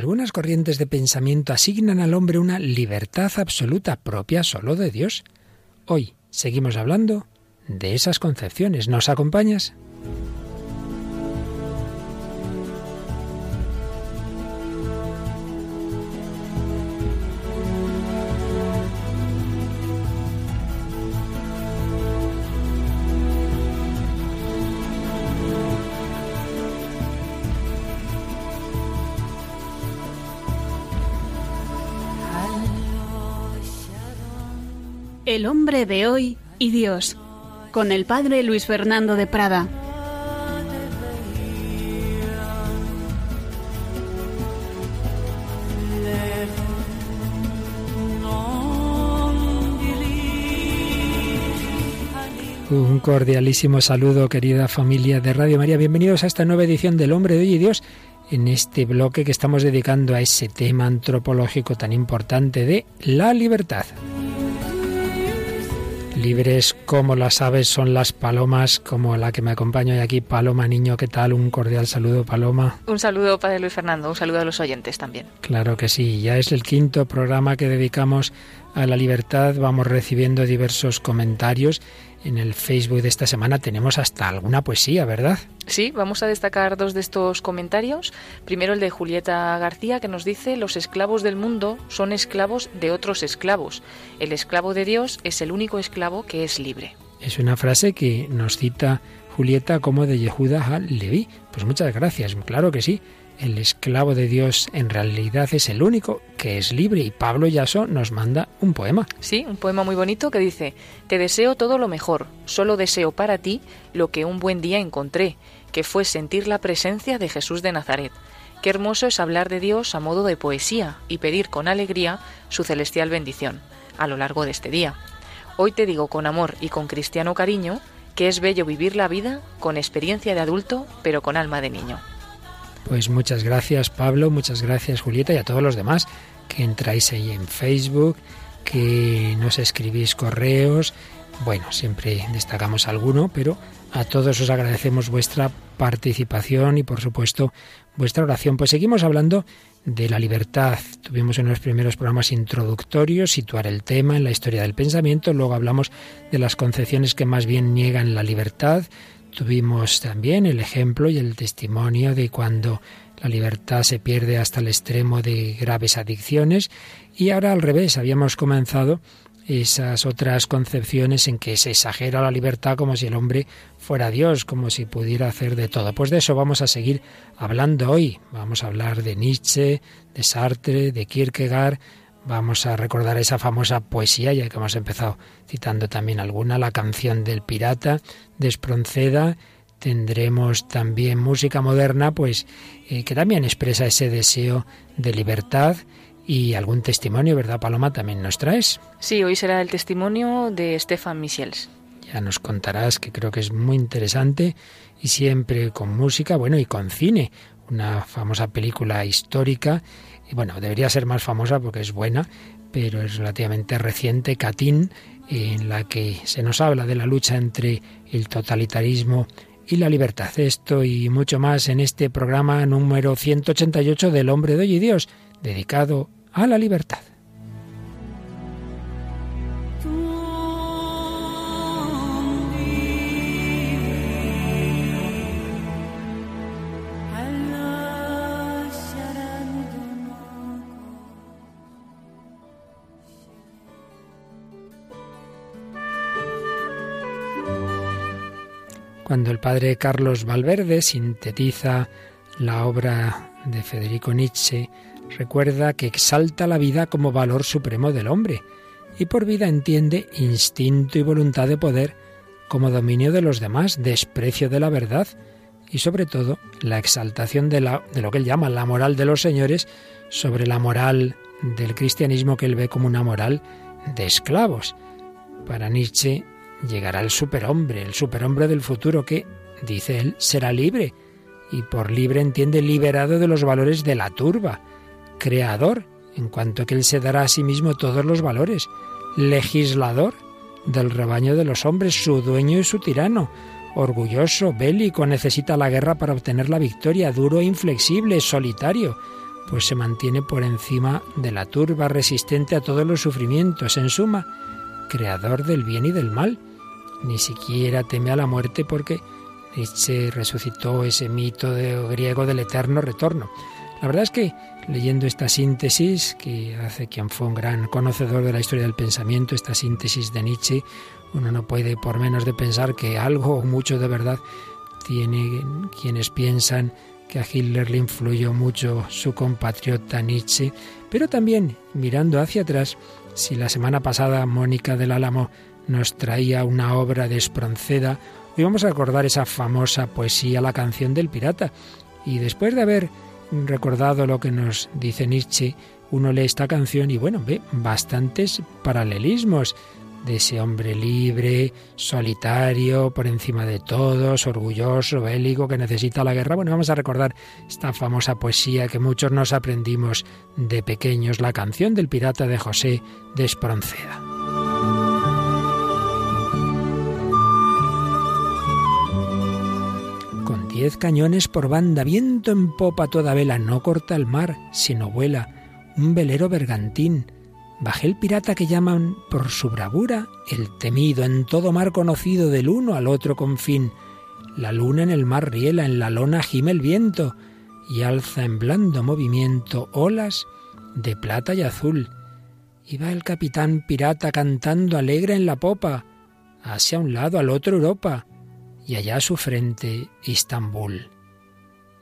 Algunas corrientes de pensamiento asignan al hombre una libertad absoluta propia solo de Dios. Hoy seguimos hablando de esas concepciones. ¿Nos acompañas? El hombre de hoy y Dios, con el padre Luis Fernando de Prada. Un cordialísimo saludo, querida familia de Radio María. Bienvenidos a esta nueva edición del Hombre de Hoy y Dios, en este bloque que estamos dedicando a ese tema antropológico tan importante de la libertad. Libres como las aves son las palomas, como la que me acompaña hoy aquí, Paloma Niño. ¿Qué tal? Un cordial saludo, Paloma. Un saludo, Padre Luis Fernando. Un saludo a los oyentes también. Claro que sí. Ya es el quinto programa que dedicamos a la libertad. Vamos recibiendo diversos comentarios en el Facebook de esta semana tenemos hasta alguna poesía, ¿verdad? Sí, vamos a destacar dos de estos comentarios. Primero el de Julieta García que nos dice, los esclavos del mundo son esclavos de otros esclavos. El esclavo de Dios es el único esclavo que es libre. Es una frase que nos cita Julieta como de Yehuda al Leví. Pues muchas gracias, claro que sí el esclavo de Dios en realidad es el único que es libre y Pablo Yaso nos manda un poema. Sí, un poema muy bonito que dice, Te deseo todo lo mejor, solo deseo para ti lo que un buen día encontré, que fue sentir la presencia de Jesús de Nazaret. Qué hermoso es hablar de Dios a modo de poesía y pedir con alegría su celestial bendición a lo largo de este día. Hoy te digo con amor y con cristiano cariño que es bello vivir la vida con experiencia de adulto pero con alma de niño. Pues muchas gracias Pablo, muchas gracias Julieta y a todos los demás que entráis ahí en Facebook, que nos escribís correos. Bueno, siempre destacamos alguno, pero a todos os agradecemos vuestra participación y por supuesto vuestra oración. Pues seguimos hablando de la libertad. Tuvimos en los primeros programas introductorios situar el tema en la historia del pensamiento, luego hablamos de las concepciones que más bien niegan la libertad, Tuvimos también el ejemplo y el testimonio de cuando la libertad se pierde hasta el extremo de graves adicciones y ahora al revés, habíamos comenzado esas otras concepciones en que se exagera la libertad como si el hombre fuera Dios, como si pudiera hacer de todo. Pues de eso vamos a seguir hablando hoy. Vamos a hablar de Nietzsche, de Sartre, de Kierkegaard, Vamos a recordar esa famosa poesía, ya que hemos empezado citando también alguna, la canción del pirata de Espronceda. Tendremos también música moderna, pues eh, que también expresa ese deseo de libertad y algún testimonio, ¿verdad, Paloma? También nos traes. Sí, hoy será el testimonio de Stefan Michels. Ya nos contarás, que creo que es muy interesante y siempre con música, bueno, y con cine, una famosa película histórica y bueno, debería ser más famosa porque es buena, pero es relativamente reciente, Catín, en la que se nos habla de la lucha entre el totalitarismo y la libertad. Esto y mucho más en este programa número 188 del Hombre de Hoy y Dios, dedicado a la libertad. Cuando el padre Carlos Valverde sintetiza la obra de Federico Nietzsche, recuerda que exalta la vida como valor supremo del hombre y por vida entiende instinto y voluntad de poder como dominio de los demás, desprecio de la verdad y sobre todo la exaltación de, la, de lo que él llama la moral de los señores sobre la moral del cristianismo que él ve como una moral de esclavos. Para Nietzsche, llegará el superhombre, el superhombre del futuro que, dice él, será libre. Y por libre entiende liberado de los valores de la turba, creador, en cuanto que él se dará a sí mismo todos los valores, legislador del rebaño de los hombres, su dueño y su tirano, orgulloso, bélico, necesita la guerra para obtener la victoria, duro e inflexible, solitario, pues se mantiene por encima de la turba, resistente a todos los sufrimientos, en suma, creador del bien y del mal. Ni siquiera teme a la muerte porque Nietzsche resucitó ese mito de, griego del eterno retorno. La verdad es que leyendo esta síntesis, que hace quien fue un gran conocedor de la historia del pensamiento, esta síntesis de Nietzsche, uno no puede por menos de pensar que algo o mucho de verdad tiene quienes piensan que a Hitler le influyó mucho su compatriota Nietzsche, pero también mirando hacia atrás, si la semana pasada Mónica del Álamo nos traía una obra de Espronceda, hoy vamos a recordar esa famosa poesía La canción del pirata. Y después de haber recordado lo que nos dice Nietzsche, uno lee esta canción y bueno, ve bastantes paralelismos de ese hombre libre, solitario, por encima de todos, orgulloso, bélico, que necesita la guerra. Bueno, vamos a recordar esta famosa poesía que muchos nos aprendimos de pequeños, la canción del pirata de José de Espronceda. Diez cañones por banda, viento en popa toda vela, no corta el mar, sino vuela, un velero bergantín, Bajé el pirata que llaman por su bravura el temido, en todo mar conocido del uno al otro confín. La luna en el mar riela, en la lona gime el viento, y alza en blando movimiento olas de plata y azul. Iba el capitán pirata cantando alegre en la popa, hacia un lado al otro Europa, y allá a su frente Istambul.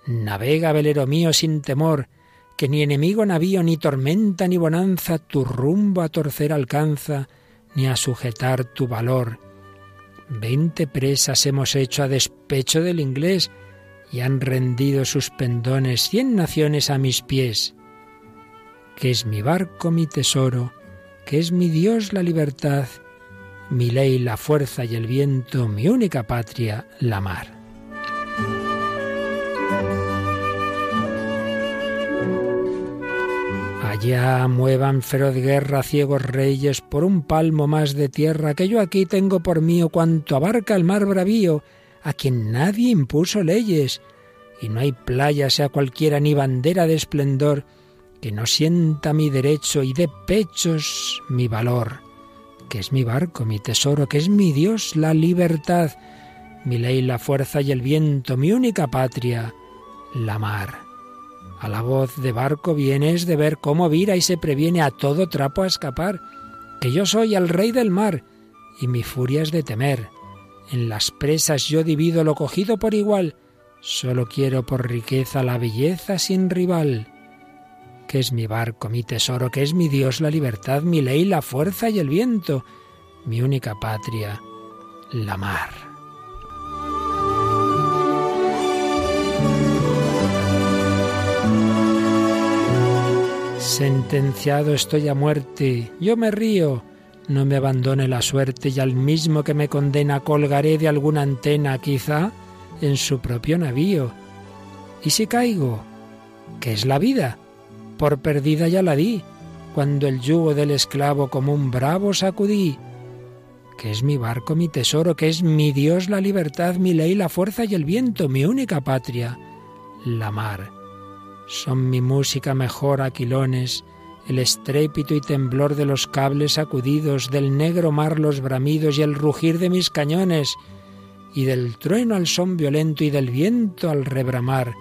Navega, velero mío, sin temor, que ni enemigo navío, ni tormenta, ni bonanza, tu rumbo a torcer alcanza, ni a sujetar tu valor. Veinte presas hemos hecho a despecho del inglés, y han rendido sus pendones cien naciones a mis pies. Que es mi barco mi tesoro, que es mi Dios la libertad, mi ley la fuerza y el viento, mi única patria la mar. Allá muevan feroz guerra ciegos reyes por un palmo más de tierra que yo aquí tengo por mío cuanto abarca el mar bravío, a quien nadie impuso leyes, y no hay playa sea cualquiera ni bandera de esplendor que no sienta mi derecho y de pechos mi valor, que es mi barco, mi tesoro, que es mi Dios, la libertad, mi ley, la fuerza y el viento, mi única patria, la mar. A la voz de barco vienes de ver cómo vira y se previene a todo trapo a escapar, que yo soy el rey del mar, y mi furia es de temer. En las presas yo divido lo cogido por igual, solo quiero por riqueza la belleza sin rival. Que es mi barco, mi tesoro, que es mi Dios, la libertad, mi ley, la fuerza y el viento, mi única patria, la mar. Sentenciado estoy a muerte, yo me río, no me abandone la suerte y al mismo que me condena colgaré de alguna antena, quizá en su propio navío. ¿Y si caigo? ¿Qué es la vida? Por perdida ya la di, cuando el yugo del esclavo como un bravo sacudí. Que es mi barco, mi tesoro, que es mi Dios la libertad, mi ley, la fuerza y el viento, mi única patria, la mar son mi música mejor aquilones, el estrépito y temblor de los cables sacudidos, del negro mar los bramidos y el rugir de mis cañones, y del trueno al son violento y del viento al rebramar.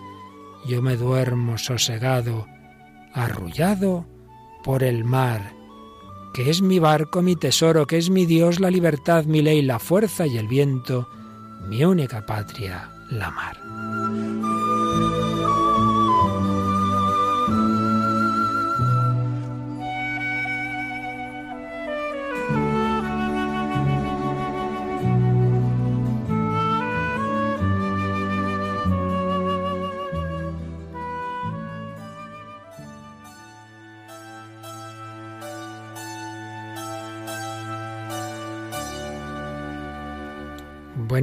Yo me duermo sosegado, arrullado por el mar, que es mi barco, mi tesoro, que es mi Dios, la libertad, mi ley, la fuerza y el viento, mi única patria, la mar.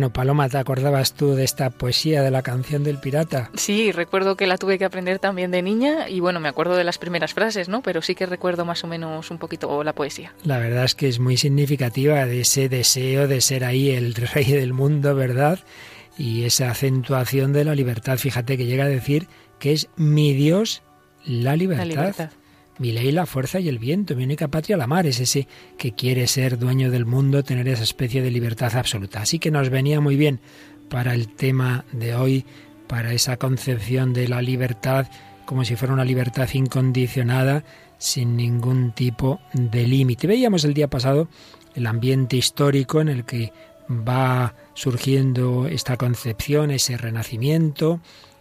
Bueno, Paloma, ¿te acordabas tú de esta poesía de la canción del pirata? Sí, recuerdo que la tuve que aprender también de niña y bueno, me acuerdo de las primeras frases, ¿no? Pero sí que recuerdo más o menos un poquito la poesía. La verdad es que es muy significativa de ese deseo de ser ahí el rey del mundo, ¿verdad? Y esa acentuación de la libertad, fíjate que llega a decir que es mi Dios La libertad. Mi ley, la fuerza y el viento, mi única patria, la mar, es ese que quiere ser dueño del mundo, tener esa especie de libertad absoluta. Así que nos venía muy bien para el tema de hoy, para esa concepción de la libertad como si fuera una libertad incondicionada, sin ningún tipo de límite. Veíamos el día pasado el ambiente histórico en el que va surgiendo esta concepción, ese renacimiento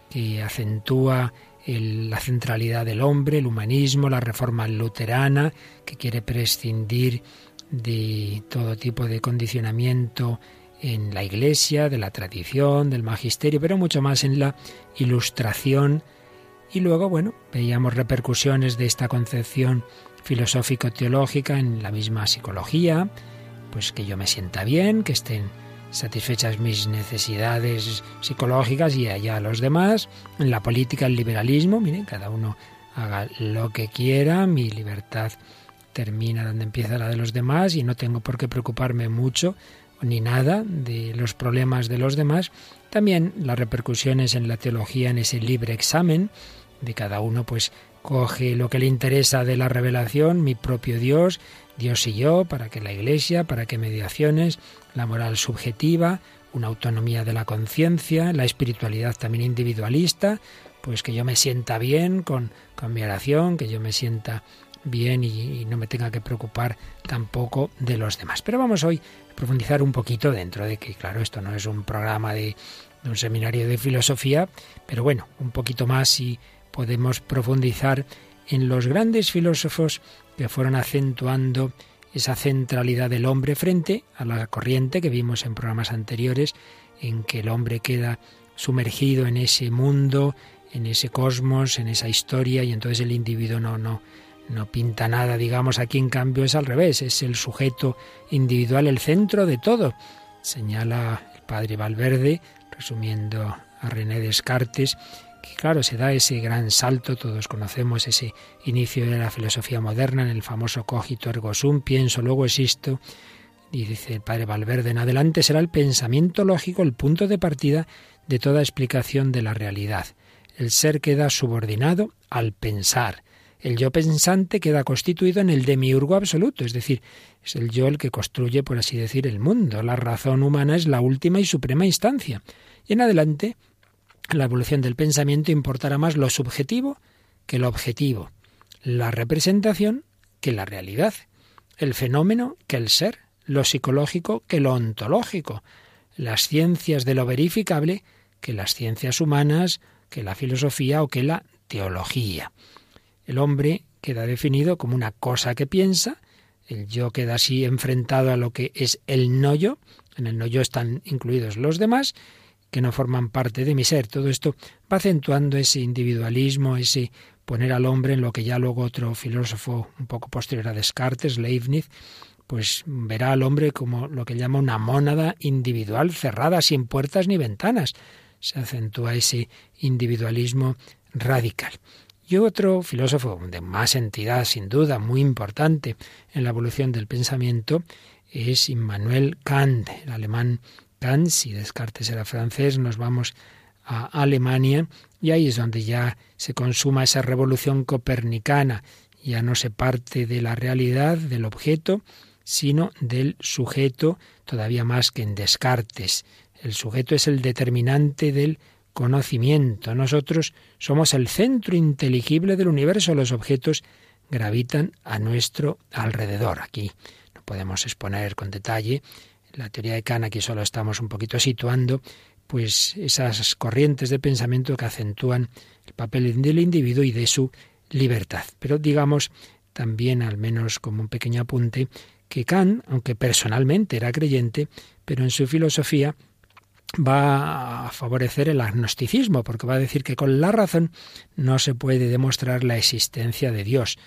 que acentúa la centralidad del hombre, el humanismo, la reforma luterana, que quiere prescindir de todo tipo de condicionamiento en la Iglesia, de la tradición, del magisterio, pero mucho más en la ilustración. Y luego, bueno, veíamos repercusiones de esta concepción filosófico-teológica en la misma psicología, pues que yo me sienta bien, que estén satisfechas mis necesidades psicológicas y allá los demás. En la política, el liberalismo, miren, cada uno haga lo que quiera, mi libertad termina donde empieza la de los demás y no tengo por qué preocuparme mucho ni nada de los problemas de los demás. También las repercusiones en la teología, en ese libre examen de cada uno, pues coge lo que le interesa de la revelación, mi propio Dios, Dios y yo, para que la Iglesia, para que mediaciones, la moral subjetiva, una autonomía de la conciencia, la espiritualidad también individualista, pues que yo me sienta bien con, con mi oración, que yo me sienta bien y, no me tenga que preocupar tampoco de los demás. Pero vamos hoy a profundizar un poquito dentro de que, claro, esto no es un programa de, de un seminario de filosofía, pero bueno, un poquito más si podemos profundizar en los grandes filósofos que fueron acentuando esa centralidad del hombre frente a la corriente que vimos en programas anteriores, en que el hombre queda sumergido en ese mundo, en ese cosmos, en esa historia, y entonces el individuo no, no, no pinta nada, digamos, aquí en cambio es al revés, es el sujeto individual el centro de todo. Señala el padre Valverde, resumiendo a René Descartes, que claro, se da ese gran salto, todos conocemos ese inicio de la filosofía moderna en el famoso cogito ergo sum, pienso, luego existo, y dice el padre Valverde, en adelante será el pensamiento lógico el punto de partida de toda explicación de la realidad. El ser queda subordinado al pensar. El yo pensante queda constituido en el demiurgo absoluto, es decir, es el yo el que construye, por así decir, el mundo. La razón humana es la última y suprema instancia. Y en adelante la evolución del pensamiento importará más lo subjetivo que lo objetivo, la representación que la realidad, el fenómeno que el ser, lo psicológico que lo ontológico, las ciencias de lo verificable que las ciencias humanas, que la filosofía o que la teología. El hombre queda definido como una cosa que piensa, el yo queda así enfrentado a lo que es el no yo, en el no yo están incluidos los demás, que no forman parte de mi ser. Todo esto va acentuando ese individualismo, ese poner al hombre en lo que ya luego otro filósofo un poco posterior a Descartes, Leibniz, pues verá al hombre como lo que llama una mónada individual cerrada, sin puertas ni ventanas. Se acentúa ese individualismo radical. Y otro filósofo de más entidad, sin duda, muy importante en la evolución del pensamiento, es Immanuel Kant, el alemán si Descartes era francés, nos vamos a Alemania y ahí es donde ya se consuma esa revolución copernicana. Ya no se parte de la realidad, del objeto, sino del sujeto, todavía más que en Descartes. El sujeto es el determinante del conocimiento. Nosotros somos el centro inteligible del universo. Los objetos gravitan a nuestro alrededor. Aquí no podemos exponer con detalle la teoría de Kant, aquí solo estamos un poquito situando, pues esas corrientes de pensamiento que acentúan el papel del individuo y de su libertad. Pero digamos también, al menos como un pequeño apunte, que Kant, aunque personalmente era creyente, pero en su filosofía va a favorecer el agnosticismo, porque va a decir que con la razón no se puede demostrar la existencia de Dios.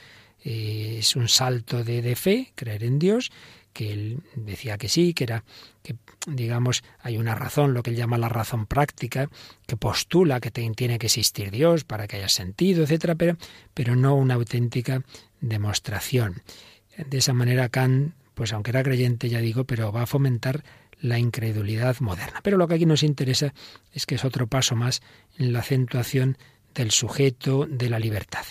Eh, es un salto de, de fe, creer en Dios, que él decía que sí, que era que digamos hay una razón, lo que él llama la razón práctica, que postula que tiene que existir Dios para que haya sentido, etcétera, pero, pero no una auténtica demostración. De esa manera Kant, pues aunque era creyente, ya digo, pero va a fomentar la incredulidad moderna. Pero lo que aquí nos interesa es que es otro paso más en la acentuación del sujeto, de la libertad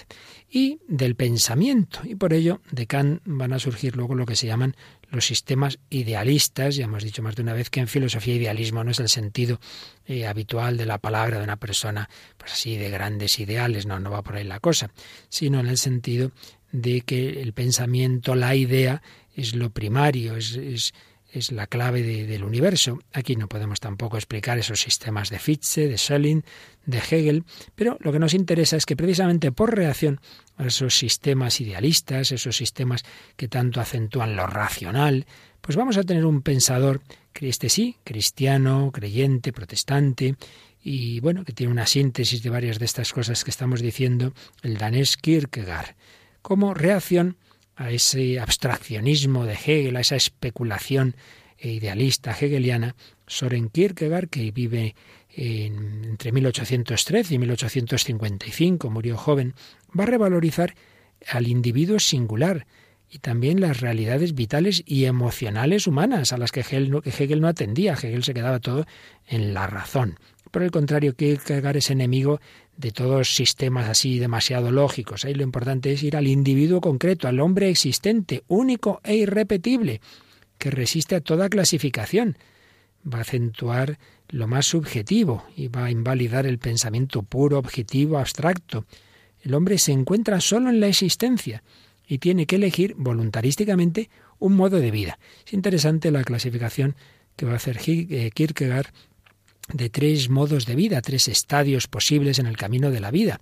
y del pensamiento. Y por ello de Kant van a surgir luego lo que se llaman los sistemas idealistas. Ya hemos dicho más de una vez que en filosofía idealismo no es el sentido eh, habitual de la palabra de una persona, pues así, de grandes ideales, no, no va por ahí la cosa, sino en el sentido de que el pensamiento, la idea, es lo primario, es, es es la clave del universo. Aquí no podemos tampoco explicar esos sistemas de Fichte, de Schelling, de Hegel, pero lo que nos interesa es que precisamente por reacción a esos sistemas idealistas, esos sistemas que tanto acentúan lo racional, pues vamos a tener un pensador, este sí, cristiano, creyente, protestante, y bueno, que tiene una síntesis de varias de estas cosas que estamos diciendo, el danés Kierkegaard, como reacción a ese abstraccionismo de Hegel, a esa especulación idealista hegeliana, Soren Kierkegaard, que vive entre 1813 y 1855, murió joven, va a revalorizar al individuo singular y también las realidades vitales y emocionales humanas a las que Hegel no, que Hegel no atendía. Hegel se quedaba todo en la razón. Por el contrario, Kierkegaard es enemigo de todos sistemas así demasiado lógicos. Ahí lo importante es ir al individuo concreto, al hombre existente, único e irrepetible, que resiste a toda clasificación. Va a acentuar lo más subjetivo y va a invalidar el pensamiento puro, objetivo, abstracto. El hombre se encuentra solo en la existencia y tiene que elegir voluntarísticamente un modo de vida. Es interesante la clasificación que va a hacer eh, Kierkegaard de tres modos de vida, tres estadios posibles en el camino de la vida,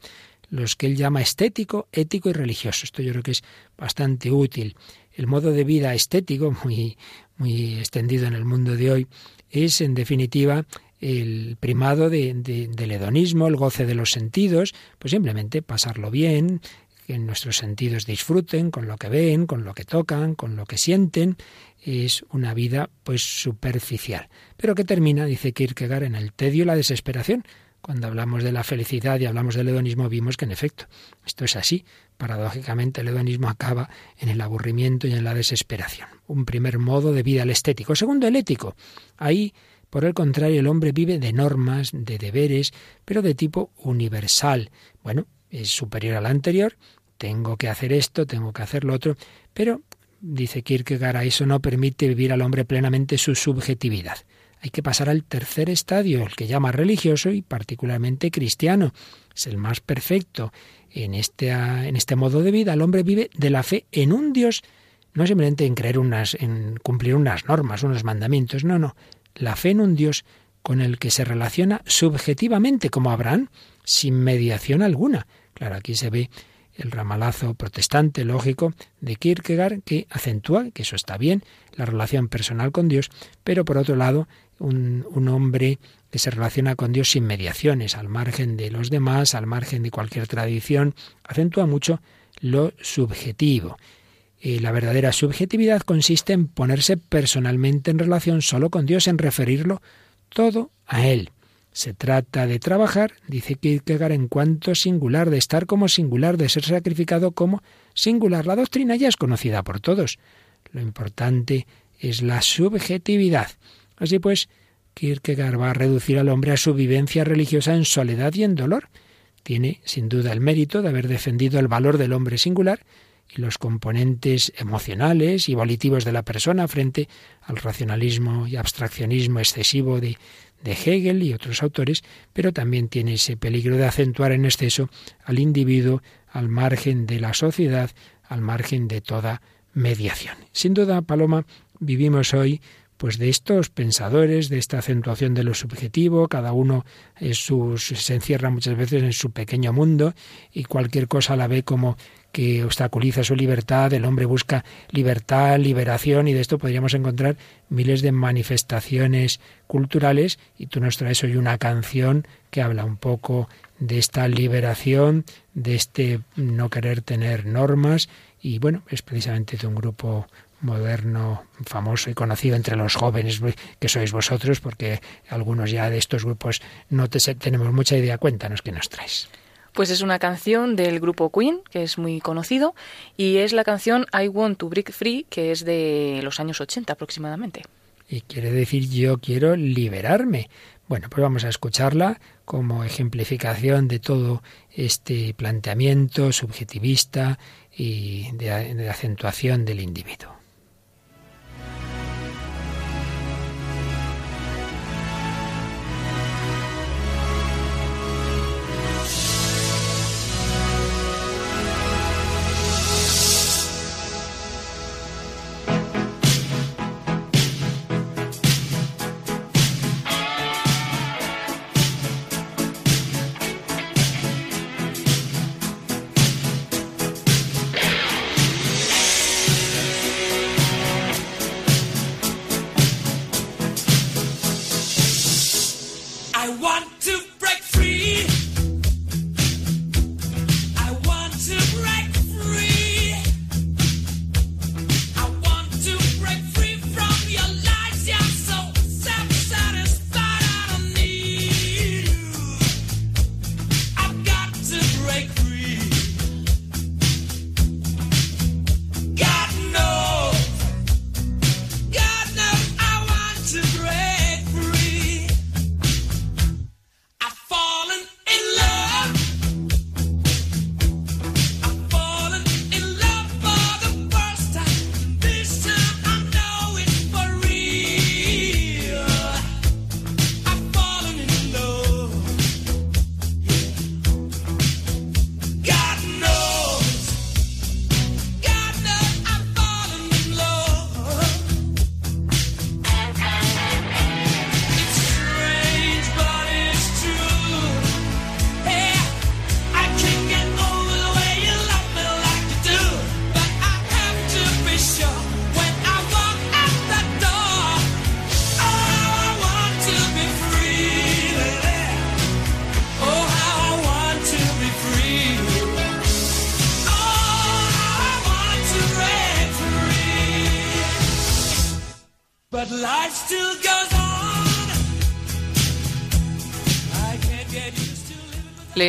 los que él llama estético, ético y religioso. Esto yo creo que es bastante útil. El modo de vida estético, muy, muy extendido en el mundo de hoy, es en definitiva el primado del hedonismo, el goce de los sentidos, pues simplemente pasarlo bien, que nuestros sentidos disfruten con lo que ven, con lo que tocan, con lo que sienten, es una vida pues superficial, pero que termina, dice Kierkegaard, en el tedio y la desesperación. Cuando hablamos de la felicidad y hablamos del hedonismo, vimos que en efecto esto es así. Paradójicamente el hedonismo acaba en el aburrimiento y en la desesperación. Un primer modo de vida el estético. Segundo, el ético. Ahí, por el contrario, el hombre vive de normas, de deberes, pero de tipo universal. Bueno, es superior al anterior, tengo que hacer esto, tengo que hacer lo otro, pero dice Kierkegaard, eso no permite vivir al hombre plenamente su subjetividad. Hay que pasar al tercer estadio, el que llama religioso y particularmente cristiano. Es el más perfecto. En este, en este modo de vida, el hombre vive de la fe en un Dios, no simplemente en creer unas, en cumplir unas normas, unos mandamientos, no, no. La fe en un Dios con el que se relaciona subjetivamente, como Abraham, sin mediación alguna. Aquí se ve el ramalazo protestante lógico de Kierkegaard que acentúa, que eso está bien, la relación personal con Dios, pero por otro lado, un, un hombre que se relaciona con Dios sin mediaciones, al margen de los demás, al margen de cualquier tradición, acentúa mucho lo subjetivo. Y la verdadera subjetividad consiste en ponerse personalmente en relación solo con Dios, en referirlo todo a Él. Se trata de trabajar, dice Kierkegaard, en cuanto singular, de estar como singular, de ser sacrificado como singular. La doctrina ya es conocida por todos. Lo importante es la subjetividad. Así pues, Kierkegaard va a reducir al hombre a su vivencia religiosa en soledad y en dolor. Tiene, sin duda, el mérito de haber defendido el valor del hombre singular y los componentes emocionales y volitivos de la persona frente al racionalismo y abstraccionismo excesivo de, de Hegel y otros autores, pero también tiene ese peligro de acentuar en exceso al individuo al margen de la sociedad, al margen de toda mediación. Sin duda, Paloma, vivimos hoy pues de estos pensadores, de esta acentuación de lo subjetivo, cada uno se encierra muchas veces en su pequeño mundo y cualquier cosa la ve como que obstaculiza su libertad, el hombre busca libertad, liberación, y de esto podríamos encontrar miles de manifestaciones culturales, y tú nos traes hoy una canción que habla un poco de esta liberación, de este no querer tener normas, y bueno, es precisamente de un grupo moderno, famoso y conocido entre los jóvenes que sois vosotros, porque algunos ya de estos grupos no tenemos mucha idea. Cuéntanos qué nos traes. Pues es una canción del grupo Queen, que es muy conocido, y es la canción I Want to Break Free, que es de los años 80 aproximadamente. Y quiere decir yo quiero liberarme. Bueno, pues vamos a escucharla como ejemplificación de todo este planteamiento subjetivista y de, de acentuación del individuo.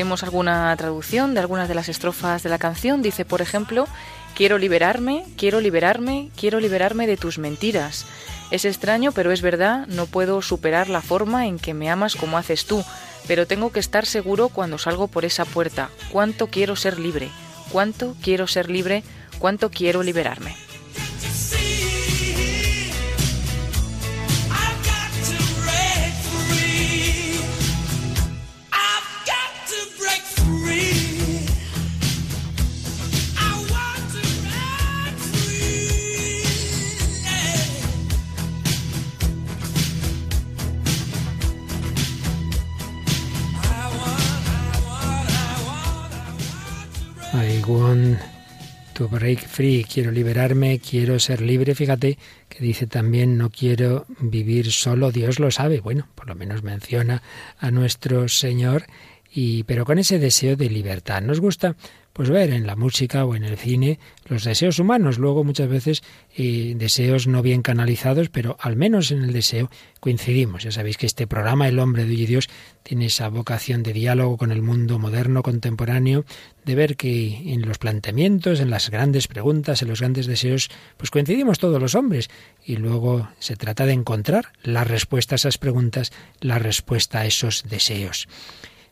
Leemos alguna traducción de algunas de las estrofas de la canción. Dice, por ejemplo, quiero liberarme, quiero liberarme, quiero liberarme de tus mentiras. Es extraño, pero es verdad, no puedo superar la forma en que me amas como haces tú, pero tengo que estar seguro cuando salgo por esa puerta. ¿Cuánto quiero ser libre? ¿Cuánto quiero ser libre? ¿Cuánto quiero liberarme? Break free, quiero liberarme, quiero ser libre. Fíjate que dice también no quiero vivir solo, Dios lo sabe. Bueno, por lo menos menciona a nuestro Señor y pero con ese deseo de libertad. Nos gusta pues ver en la música o en el cine los deseos humanos, luego muchas veces eh, deseos no bien canalizados, pero al menos en el deseo coincidimos. Ya sabéis que este programa, El hombre de hoy y Dios, tiene esa vocación de diálogo con el mundo moderno, contemporáneo, de ver que en los planteamientos, en las grandes preguntas, en los grandes deseos, pues coincidimos todos los hombres. Y luego se trata de encontrar la respuesta a esas preguntas, la respuesta a esos deseos.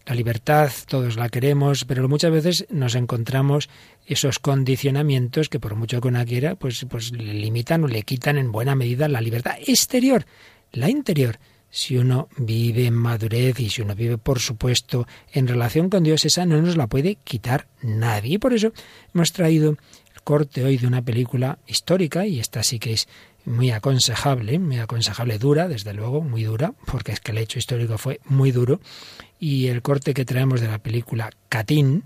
La libertad todos la queremos, pero muchas veces nos encontramos esos condicionamientos que por mucho que una quiera, pues, pues le limitan o le quitan en buena medida la libertad exterior. La interior, si uno vive en madurez y si uno vive, por supuesto, en relación con Dios, esa no nos la puede quitar nadie. Y por eso hemos traído el corte hoy de una película histórica, y esta sí que es muy aconsejable, muy aconsejable, dura, desde luego, muy dura, porque es que el hecho histórico fue muy duro, y el corte que traemos de la película Catín,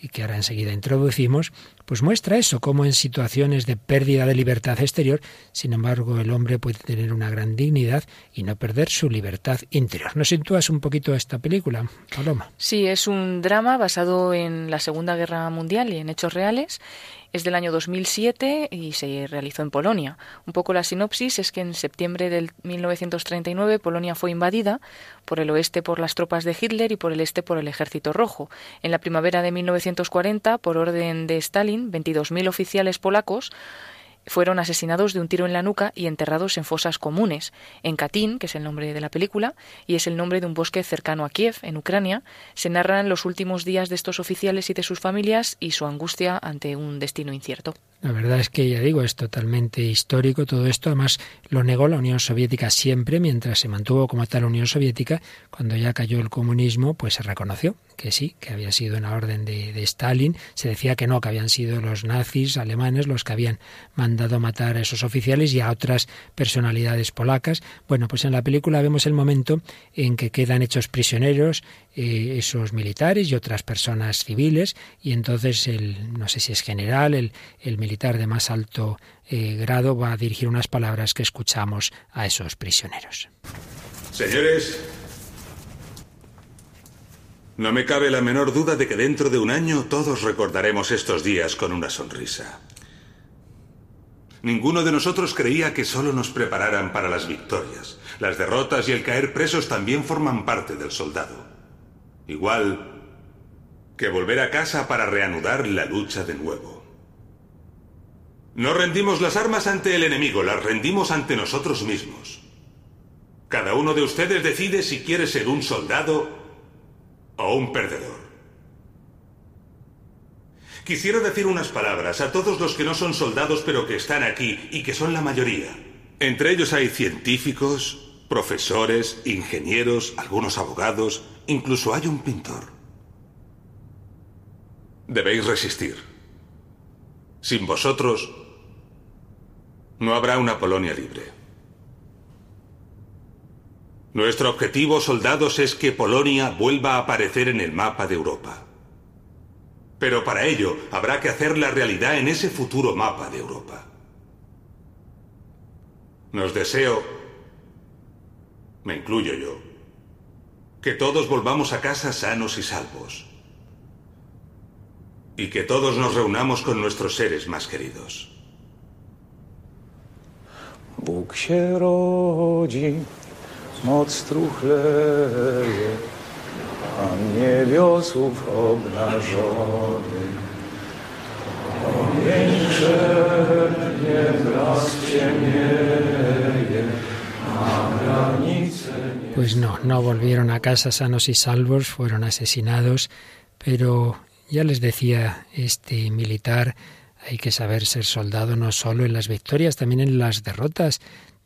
y que ahora enseguida introducimos, pues muestra eso, cómo en situaciones de pérdida de libertad exterior, sin embargo, el hombre puede tener una gran dignidad y no perder su libertad interior. ¿Nos sitúas un poquito esta película, Paloma? Sí, es un drama basado en la Segunda Guerra Mundial y en hechos reales es del año 2007 y se realizó en Polonia. Un poco la sinopsis es que en septiembre del 1939 Polonia fue invadida por el oeste por las tropas de Hitler y por el este por el Ejército Rojo. En la primavera de 1940, por orden de Stalin, 22.000 oficiales polacos fueron asesinados de un tiro en la nuca y enterrados en fosas comunes. En Katyn, que es el nombre de la película, y es el nombre de un bosque cercano a Kiev, en Ucrania, se narran los últimos días de estos oficiales y de sus familias y su angustia ante un destino incierto. La verdad es que, ya digo, es totalmente histórico todo esto. Además, lo negó la Unión Soviética siempre, mientras se mantuvo como tal Unión Soviética. Cuando ya cayó el comunismo, pues se reconoció que sí, que había sido una orden de, de Stalin. Se decía que no, que habían sido los nazis alemanes los que habían mandado matar a esos oficiales y a otras personalidades polacas. Bueno, pues en la película vemos el momento en que quedan hechos prisioneros eh, esos militares y otras personas civiles y entonces el, no sé si es general, el, el militar de más alto eh, grado va a dirigir unas palabras que escuchamos a esos prisioneros. Señores, no me cabe la menor duda de que dentro de un año todos recordaremos estos días con una sonrisa. Ninguno de nosotros creía que solo nos prepararan para las victorias. Las derrotas y el caer presos también forman parte del soldado. Igual que volver a casa para reanudar la lucha de nuevo. No rendimos las armas ante el enemigo, las rendimos ante nosotros mismos. Cada uno de ustedes decide si quiere ser un soldado o un perdedor. Quisiera decir unas palabras a todos los que no son soldados pero que están aquí y que son la mayoría. Entre ellos hay científicos, profesores, ingenieros, algunos abogados, incluso hay un pintor. Debéis resistir. Sin vosotros, no habrá una Polonia libre. Nuestro objetivo, soldados, es que Polonia vuelva a aparecer en el mapa de Europa. Pero para ello habrá que hacer la realidad en ese futuro mapa de Europa. Nos deseo, me incluyo yo, que todos volvamos a casa sanos y salvos. Y que todos nos reunamos con nuestros seres más queridos. Bóg się rodzi, moc struchleje, Pan niebiosów obnażony. Ogień szepnie, blask ciemnieje, na granice nie... Pues no, no volvieron a casa sanos y salvos, fueron asesinados, pero ya les decía este militar, hay que saber ser soldado no solo en las victorias, también en las derrotas,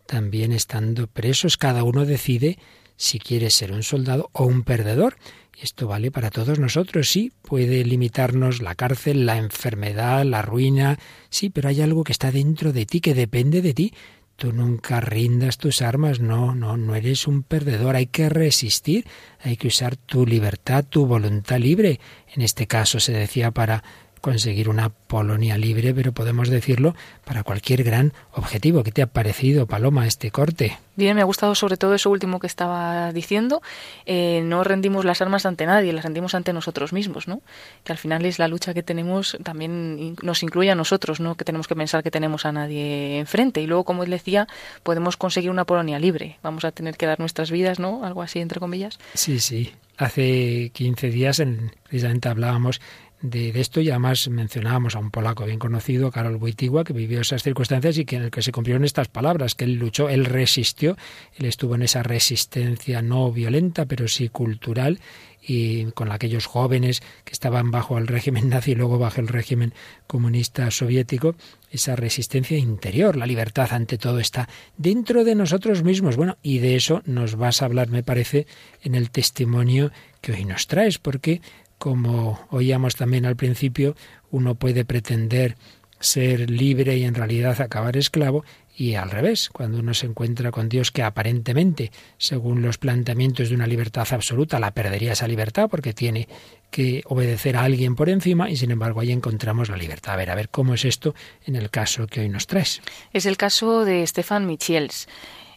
también estando presos, cada uno decide si quiere ser un soldado o un perdedor. Esto vale para todos nosotros, sí, puede limitarnos la cárcel, la enfermedad, la ruina, sí, pero hay algo que está dentro de ti, que depende de ti. Tú nunca rindas tus armas, no, no, no eres un perdedor, hay que resistir, hay que usar tu libertad, tu voluntad libre. En este caso se decía para conseguir una Polonia libre, pero podemos decirlo para cualquier gran objetivo. ¿Qué te ha parecido, Paloma, este corte? Bien, me ha gustado sobre todo eso último que estaba diciendo. Eh, no rendimos las armas ante nadie, las rendimos ante nosotros mismos, ¿no? Que al final es la lucha que tenemos, también nos incluye a nosotros, ¿no? Que tenemos que pensar que tenemos a nadie enfrente. Y luego, como él decía, podemos conseguir una Polonia libre. Vamos a tener que dar nuestras vidas, ¿no? Algo así, entre comillas. Sí, sí. Hace 15 días en, precisamente hablábamos de, esto y además mencionábamos a un polaco bien conocido, Karol Wojtyła, que vivió esas circunstancias y que en el que se cumplieron estas palabras, que él luchó, él resistió, él estuvo en esa resistencia no violenta, pero sí cultural y con aquellos jóvenes que estaban bajo el régimen nazi y luego bajo el régimen comunista soviético, esa resistencia interior, la libertad ante todo está dentro de nosotros mismos. Bueno, y de eso nos vas a hablar, me parece, en el testimonio que hoy nos traes, porque como oíamos también al principio, uno puede pretender ser libre y en realidad acabar esclavo, y al revés, cuando uno se encuentra con Dios que aparentemente, según los planteamientos de una libertad absoluta, la perdería esa libertad porque tiene que obedecer a alguien por encima y sin embargo ahí encontramos la libertad. A ver, a ver cómo es esto en el caso que hoy nos traes. Es el caso de Stefan Michiels.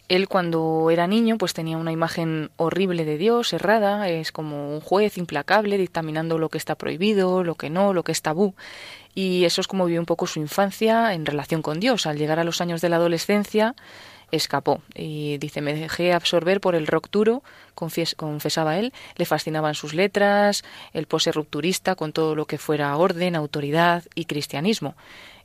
Él cuando era niño pues tenía una imagen horrible de Dios, errada, es como un juez implacable dictaminando lo que está prohibido, lo que no, lo que es tabú. Y eso es como vivió un poco su infancia en relación con Dios. Al llegar a los años de la adolescencia, escapó y dice, me dejé absorber por el rock duro, confesaba él, le fascinaban sus letras, el pose rupturista con todo lo que fuera orden, autoridad y cristianismo.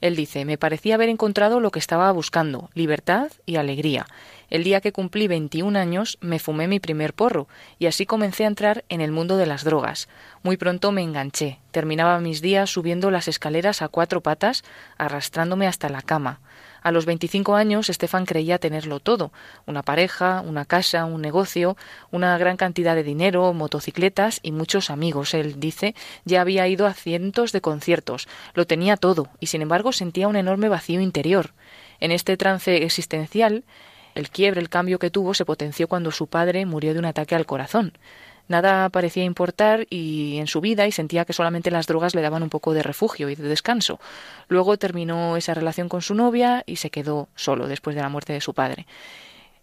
Él dice, me parecía haber encontrado lo que estaba buscando, libertad y alegría. El día que cumplí 21 años me fumé mi primer porro y así comencé a entrar en el mundo de las drogas. Muy pronto me enganché. Terminaba mis días subiendo las escaleras a cuatro patas, arrastrándome hasta la cama. A los 25 años, Estefan creía tenerlo todo: una pareja, una casa, un negocio, una gran cantidad de dinero, motocicletas y muchos amigos. Él dice, ya había ido a cientos de conciertos, lo tenía todo y sin embargo sentía un enorme vacío interior. En este trance existencial, el quiebre, el cambio que tuvo, se potenció cuando su padre murió de un ataque al corazón. Nada parecía importar y en su vida y sentía que solamente las drogas le daban un poco de refugio y de descanso. Luego terminó esa relación con su novia y se quedó solo después de la muerte de su padre.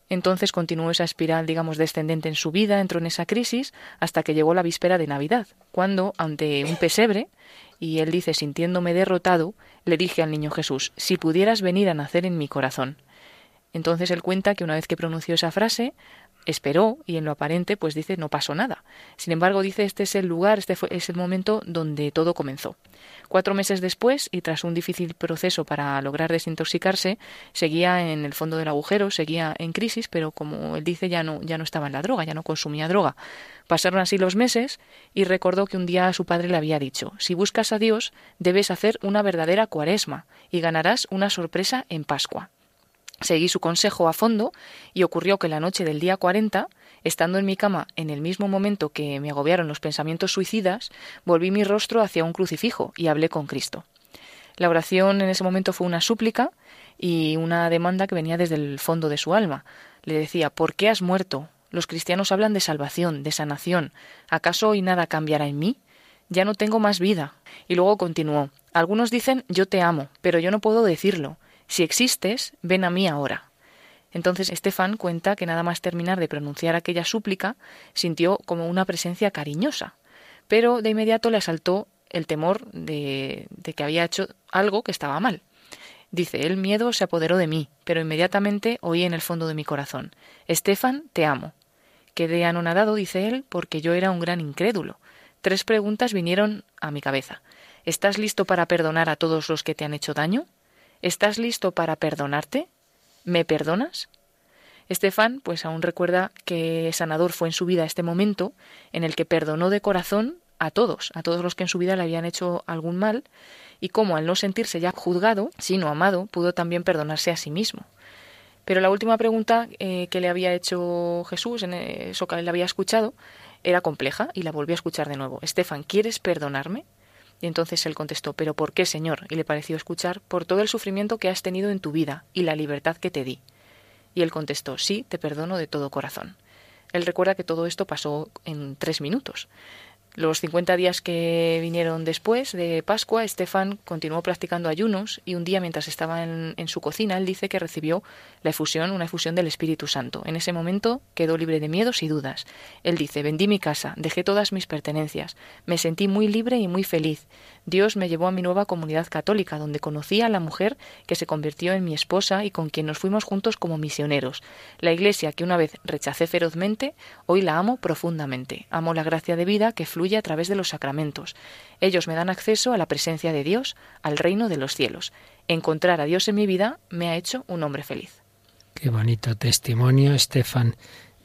Entonces continuó esa espiral, digamos, descendente en su vida, entró en esa crisis hasta que llegó la víspera de Navidad, cuando, ante un pesebre, y él dice, sintiéndome derrotado, le dije al niño Jesús, si pudieras venir a nacer en mi corazón. Entonces él cuenta que una vez que pronunció esa frase, esperó y en lo aparente pues dice no pasó nada. Sin embargo dice este es el lugar, este fue, es el momento donde todo comenzó. Cuatro meses después y tras un difícil proceso para lograr desintoxicarse, seguía en el fondo del agujero, seguía en crisis, pero como él dice ya no ya no estaba en la droga, ya no consumía droga. Pasaron así los meses y recordó que un día su padre le había dicho si buscas a Dios debes hacer una verdadera cuaresma y ganarás una sorpresa en Pascua. Seguí su consejo a fondo y ocurrió que la noche del día 40, estando en mi cama en el mismo momento que me agobiaron los pensamientos suicidas, volví mi rostro hacia un crucifijo y hablé con Cristo. La oración en ese momento fue una súplica y una demanda que venía desde el fondo de su alma. Le decía, ¿por qué has muerto? Los cristianos hablan de salvación, de sanación. ¿Acaso hoy nada cambiará en mí? Ya no tengo más vida. Y luego continuó, algunos dicen yo te amo, pero yo no puedo decirlo. Si existes, ven a mí ahora. Entonces Estefan cuenta que nada más terminar de pronunciar aquella súplica, sintió como una presencia cariñosa, pero de inmediato le asaltó el temor de, de que había hecho algo que estaba mal. Dice, el miedo se apoderó de mí, pero inmediatamente oí en el fondo de mi corazón, Estefan, te amo. Quedé anonadado, dice él, porque yo era un gran incrédulo. Tres preguntas vinieron a mi cabeza. ¿Estás listo para perdonar a todos los que te han hecho daño? ¿Estás listo para perdonarte? ¿Me perdonas? Estefan, pues aún recuerda que sanador fue en su vida este momento en el que perdonó de corazón a todos, a todos los que en su vida le habían hecho algún mal, y cómo al no sentirse ya juzgado, sino amado, pudo también perdonarse a sí mismo. Pero la última pregunta eh, que le había hecho Jesús, en eso que él había escuchado, era compleja y la volvió a escuchar de nuevo. Estefan, ¿quieres perdonarme? Y entonces él contestó, ¿pero por qué, Señor? Y le pareció escuchar, por todo el sufrimiento que has tenido en tu vida y la libertad que te di. Y él contestó, sí, te perdono de todo corazón. Él recuerda que todo esto pasó en tres minutos. Los 50 días que vinieron después de Pascua, Estefan continuó practicando ayunos y un día mientras estaba en, en, su cocina, él dice que recibió la efusión, una efusión del Espíritu Santo. En ese momento quedó libre de miedos y dudas. Él dice, vendí mi casa, dejé todas mis pertenencias, me sentí muy libre y muy feliz. Dios me llevó a mi nueva comunidad católica, donde conocí a la mujer que se convirtió en mi esposa y con quien nos fuimos juntos como misioneros. La iglesia que una vez rechacé ferozmente, hoy la amo profundamente. Amo la gracia de vida que fluye a través de los sacramentos. Ellos me dan acceso a la presencia de Dios, al reino de los cielos. Encontrar a Dios en mi vida me ha hecho un hombre feliz. Qué bonito testimonio, Estefan.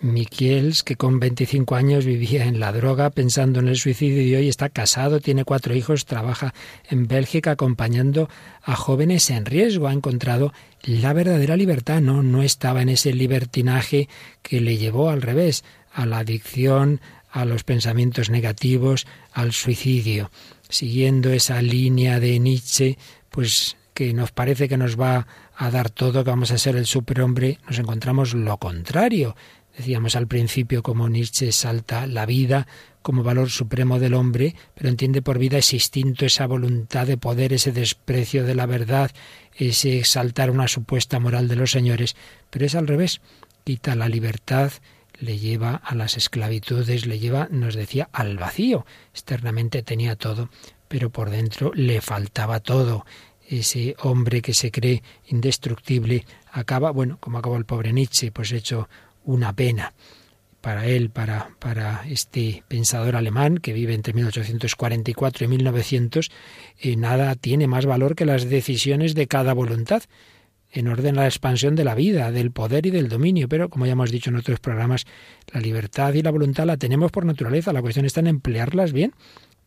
Miquiels, que con 25 años vivía en la droga pensando en el suicidio y hoy está casado, tiene cuatro hijos, trabaja en Bélgica acompañando a jóvenes en riesgo. Ha encontrado la verdadera libertad, no, no estaba en ese libertinaje que le llevó al revés, a la adicción, a los pensamientos negativos, al suicidio. Siguiendo esa línea de Nietzsche, pues que nos parece que nos va a dar todo, que vamos a ser el superhombre, nos encontramos lo contrario. Decíamos al principio como Nietzsche salta la vida como valor supremo del hombre, pero entiende por vida ese instinto, esa voluntad de poder, ese desprecio de la verdad, ese exaltar una supuesta moral de los señores, pero es al revés, quita la libertad, le lleva a las esclavitudes, le lleva, nos decía, al vacío. Externamente tenía todo, pero por dentro le faltaba todo. ese hombre que se cree indestructible, acaba, bueno, como acabó el pobre Nietzsche, pues hecho una pena para él, para, para este pensador alemán que vive entre 1844 y 1900, y nada tiene más valor que las decisiones de cada voluntad en orden a la expansión de la vida, del poder y del dominio. Pero, como ya hemos dicho en otros programas, la libertad y la voluntad la tenemos por naturaleza. La cuestión está en emplearlas bien.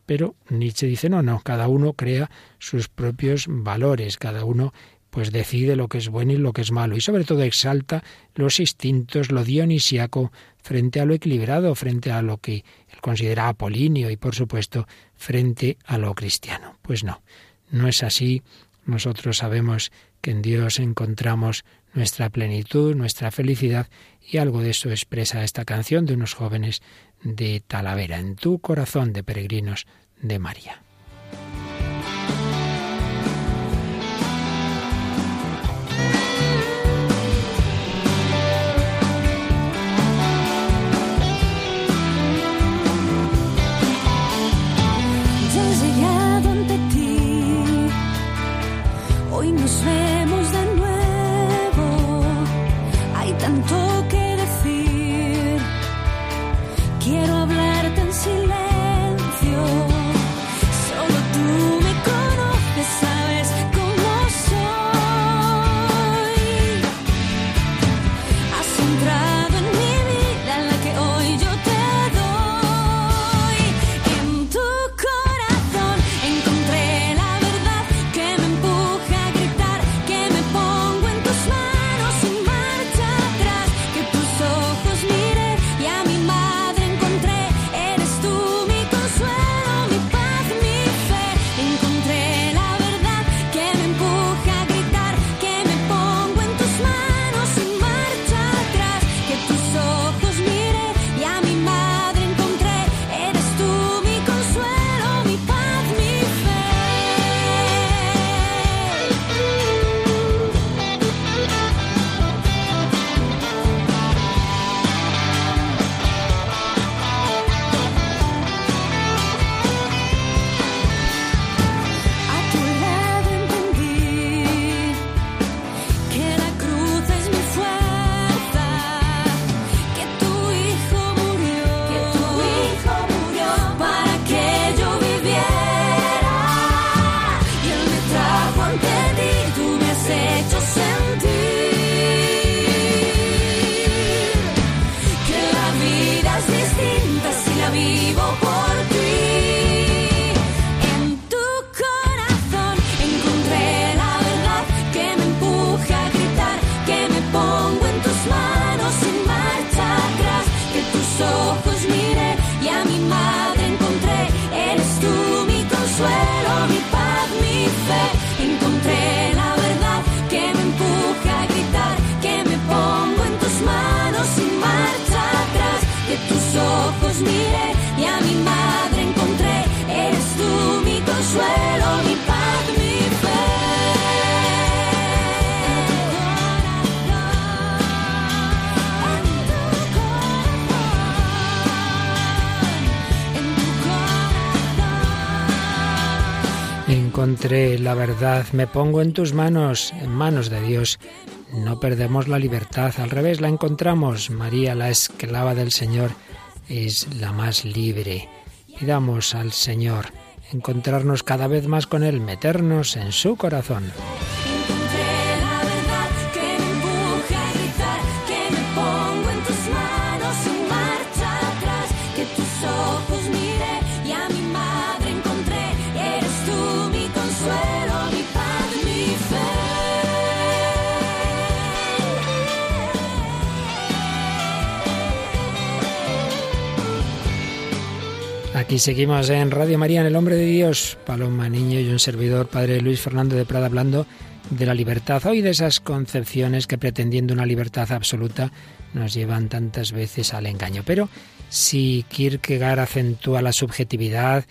Pero Nietzsche dice, no, no, cada uno crea sus propios valores, cada uno pues decide lo que es bueno y lo que es malo, y sobre todo exalta los instintos, lo dionisíaco, frente a lo equilibrado, frente a lo que él considera apolíneo y por supuesto frente a lo cristiano. Pues no, no es así. Nosotros sabemos que en Dios encontramos nuestra plenitud, nuestra felicidad, y algo de eso expresa esta canción de unos jóvenes de Talavera, en tu corazón de peregrinos de María. Verdad, me pongo en tus manos, en manos de Dios. No perdemos la libertad, al revés, la encontramos. María, la esclava del Señor, es la más libre. Pidamos al Señor encontrarnos cada vez más con Él, meternos en su corazón. Aquí seguimos en Radio María, en el Hombre de Dios, Paloma Niño y un servidor, Padre Luis Fernando de Prada, hablando de la libertad, hoy de esas concepciones que pretendiendo una libertad absoluta nos llevan tantas veces al engaño. Pero si Kierkegaard acentúa la subjetividad,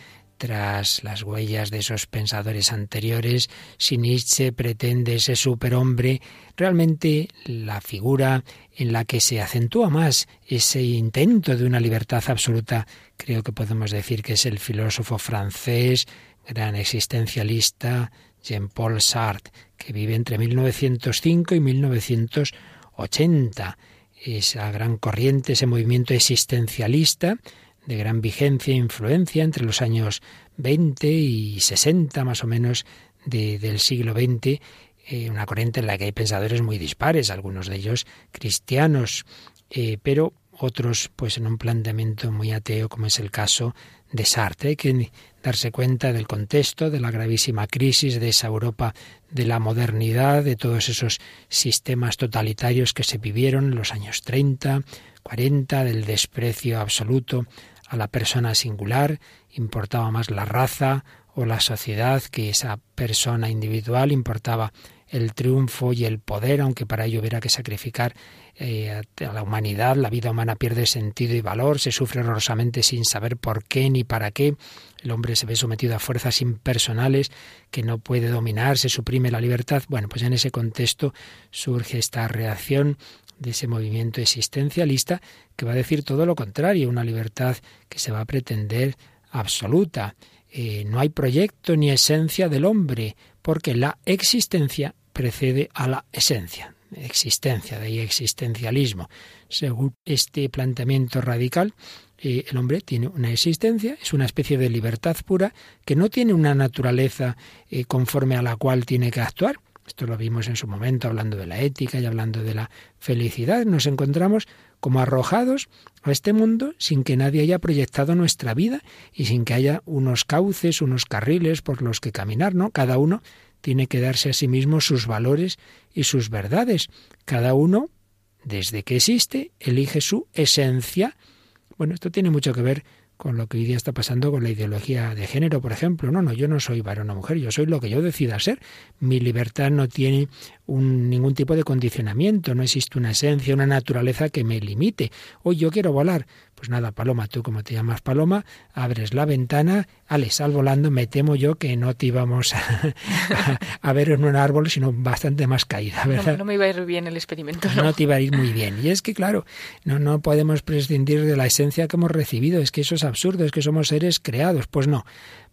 tras las huellas de esos pensadores anteriores, si Nietzsche pretende ese superhombre, realmente la figura en la que se acentúa más ese intento de una libertad absoluta, creo que podemos decir que es el filósofo francés, gran existencialista, Jean-Paul Sartre, que vive entre 1905 y 1980. Esa gran corriente, ese movimiento existencialista de gran vigencia e influencia entre los años 20 y 60 más o menos del siglo XX, eh, una corriente en la que hay pensadores muy dispares, algunos de ellos cristianos, eh, pero otros pues en un planteamiento muy ateo como es el caso de Sartre. Hay que darse cuenta del contexto, de la gravísima crisis de esa Europa de la modernidad, de todos esos sistemas totalitarios que se vivieron en los años 30, 40, del desprecio absoluto a la persona singular, importaba más la raza o la sociedad que esa persona individual, importaba el triunfo y el poder, aunque para ello hubiera que sacrificar eh, a la humanidad, la vida humana pierde sentido y valor, se sufre horrorosamente sin saber por qué ni para qué, el hombre se ve sometido a fuerzas impersonales que no puede dominar, se suprime la libertad. Bueno, pues en ese contexto surge esta reacción de ese movimiento existencialista que va a decir todo lo contrario, una libertad que se va a pretender absoluta. Eh, no hay proyecto ni esencia del hombre, porque la existencia precede a la esencia. Existencia, de ahí existencialismo. Según este planteamiento radical, eh, el hombre tiene una existencia, es una especie de libertad pura que no tiene una naturaleza eh, conforme a la cual tiene que actuar. Esto lo vimos en su momento hablando de la ética y hablando de la felicidad. Nos encontramos como arrojados a este mundo sin que nadie haya proyectado nuestra vida y sin que haya unos cauces, unos carriles por los que caminar, ¿no? Cada uno tiene que darse a sí mismo sus valores y sus verdades. Cada uno, desde que existe, elige su esencia. Bueno, esto tiene mucho que ver con lo que hoy día está pasando con la ideología de género, por ejemplo. No, no, yo no soy varón o mujer, yo soy lo que yo decida ser. Mi libertad no tiene un, ningún tipo de condicionamiento, no existe una esencia, una naturaleza que me limite. Hoy yo quiero volar, pues nada, Paloma, tú como te llamas Paloma, abres la ventana, ale, sal volando, me temo yo que no te íbamos a, ver en un árbol, sino bastante más caída, ¿verdad? No, me iba a ir bien el experimento. ¿no? no te iba a ir muy bien. Y es que, claro, no, no podemos prescindir de la esencia que hemos recibido, es que eso es absurdo, es que somos seres creados. Pues no,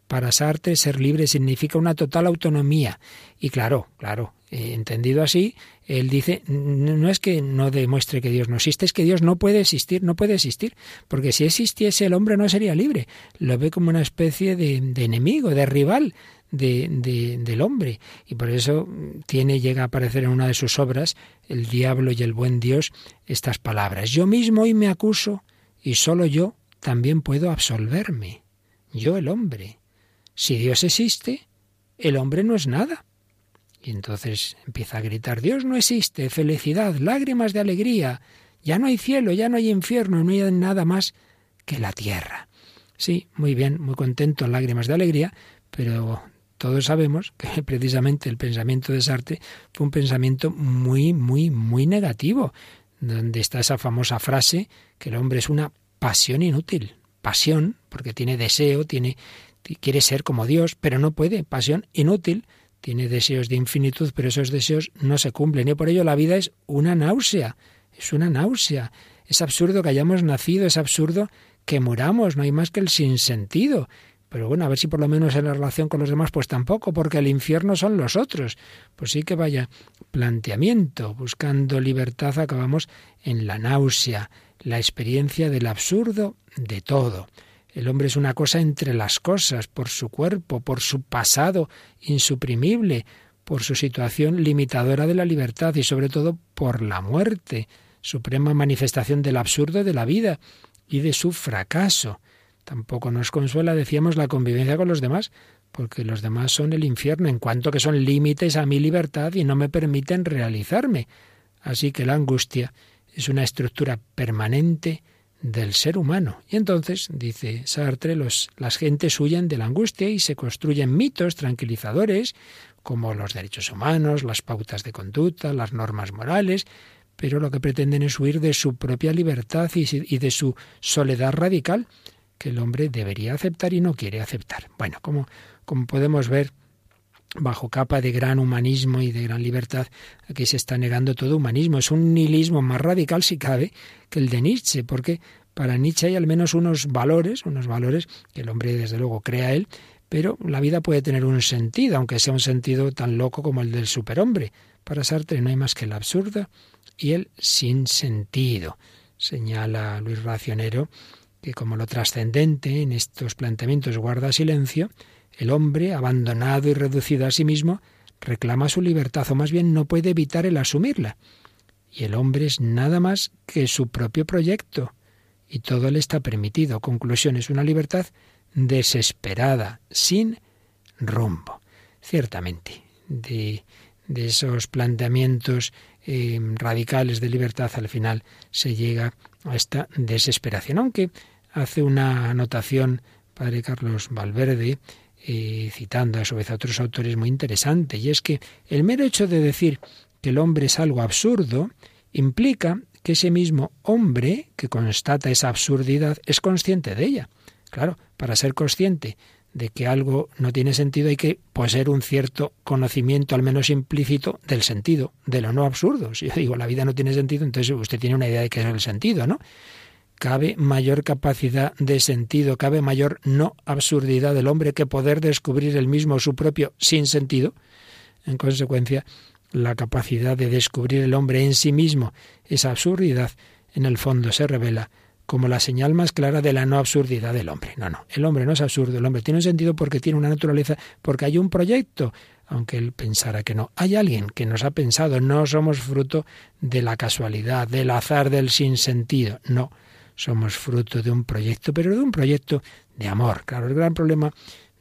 para Sartre ser libre significa una total autonomía. Y claro, claro, eh, entendido así, él dice, no es que no demuestre que Dios no existe, es que Dios no puede existir, no puede existir, porque si existiese el hombre no sería libre. Lo ve como una especie de, enemigo, de rival de, del hombre. Y por eso tiene, llega a aparecer en una de sus obras, El diablo y el buen Dios, estas palabras. Yo mismo hoy me acuso y solo yo también puedo absolverme. Yo el hombre. Si Dios existe, el hombre no es nada. Y entonces empieza a gritar, Dios no existe, felicidad, lágrimas de alegría, ya no hay cielo, ya no hay infierno, no hay nada más que la tierra. Sí, muy bien, muy contento, lágrimas de alegría, pero todos sabemos que precisamente el pensamiento de Sartre fue un pensamiento muy, muy, muy negativo, donde está esa famosa frase que el hombre es una pasión inútil. Pasión, porque tiene deseo, tiene, quiere ser como Dios, pero no puede. Pasión inútil, tiene deseos de infinitud, pero esos deseos no se cumplen. Y por ello la vida es una náusea, es una náusea. Es absurdo que hayamos nacido, es absurdo que muramos, no hay más que el sinsentido. Pero bueno, a ver si por lo menos en la relación con los demás, pues tampoco, porque el infierno son los otros. Pues sí que vaya planteamiento. Buscando libertad acabamos en la náusea, la experiencia del absurdo de todo. El hombre es una cosa entre las cosas, por su cuerpo, por su pasado insuprimible, por su situación limitadora de la libertad y sobre todo por la muerte, suprema manifestación del absurdo de la vida y de su fracaso. Tampoco nos consuela, decíamos, la convivencia con los demás, porque los demás son el infierno, en cuanto que son límites a mi libertad y no me permiten realizarme. Así que la angustia es una estructura permanente del ser humano. Y entonces, dice Sartre, los, las gentes huyen de la angustia y se construyen mitos tranquilizadores, como los derechos humanos, las pautas de conducta, las normas morales, pero lo que pretenden es huir de su propia libertad y, de su soledad radical, que el hombre debería aceptar y no quiere aceptar. Bueno, como, como podemos ver, bajo capa de gran humanismo y de gran libertad, aquí se está negando todo humanismo. Es un nihilismo más radical, si cabe, que el de Nietzsche, porque para Nietzsche hay al menos unos valores, unos valores que el hombre desde luego crea él, pero la vida puede tener un sentido, aunque sea un sentido tan loco como el del superhombre. Para Sartre no hay más que el absurdo y el sin sentido. Señala Luis Racionero que como lo trascendente en estos planteamientos guarda silencio, el hombre, abandonado y reducido a sí mismo, reclama su libertad o más bien no puede evitar el asumirla. Y el hombre es nada más que su propio proyecto y todo le está permitido. Conclusión, es una libertad desesperada, sin rumbo. Ciertamente, de, esos planteamientos eh, radicales de libertad al final se llega a esta desesperación. Aunque hace una anotación padre Carlos Valverde, eh, citando a su vez a otros autores muy interesante, y es que el mero hecho de decir que el hombre es algo absurdo implica que ese mismo hombre que constata esa absurdidad es consciente de ella. Claro, para ser consciente de que algo no tiene sentido hay que poseer un cierto conocimiento, al menos implícito, del sentido, de lo no absurdo. Si yo digo la vida no tiene sentido, entonces usted tiene una idea de qué es el sentido, ¿no? Cabe mayor capacidad de sentido, cabe mayor no absurdidad del hombre que poder descubrir el mismo su propio sin sentido. En consecuencia, la capacidad de descubrir el hombre en sí mismo esa absurdidad, en el fondo se revela como la señal más clara de la no absurdidad del hombre. No, no, el hombre no es absurdo, el hombre tiene un sentido porque tiene una naturaleza, porque hay un proyecto, aunque él pensara que no. Hay alguien que nos ha pensado, no somos fruto de la casualidad, del azar, del sinsentido, no, somos fruto de un proyecto, pero de un proyecto de amor. Claro, el gran problema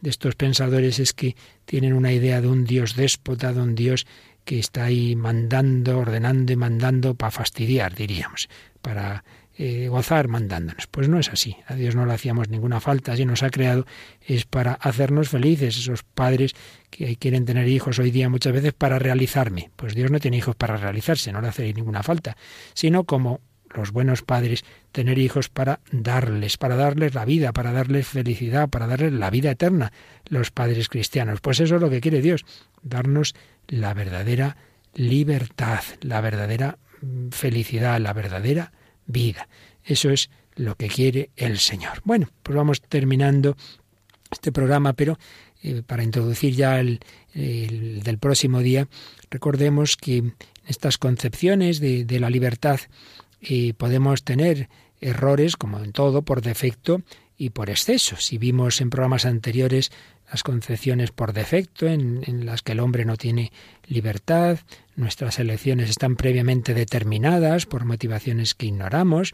de estos pensadores es que tienen una idea de un Dios déspota, de un Dios que está ahí mandando, ordenando y mandando para fastidiar, diríamos, para eh, gozar mandándonos. Pues no es así. A Dios no le hacíamos ninguna falta. Si nos ha creado es para hacernos felices. Esos padres que quieren tener hijos hoy día muchas veces para realizarme. Pues Dios no tiene hijos para realizarse, no le hace ninguna falta. Sino como los buenos padres, tener hijos para darles, para darles la vida, para darles felicidad, para darles la vida eterna, los padres cristianos. Pues eso es lo que quiere Dios, darnos la verdadera libertad, la verdadera mm, felicidad, la verdadera vida. Eso es lo que quiere el Señor. Bueno, pues vamos terminando este programa, pero eh, para introducir ya el, del próximo día, recordemos que estas concepciones de, la libertad eh, podemos tener errores, como en todo, por defecto y por exceso. Si vimos en programas anteriores las concepciones por defecto, en, en, las que el hombre no tiene libertad, nuestras elecciones están previamente determinadas por motivaciones que ignoramos,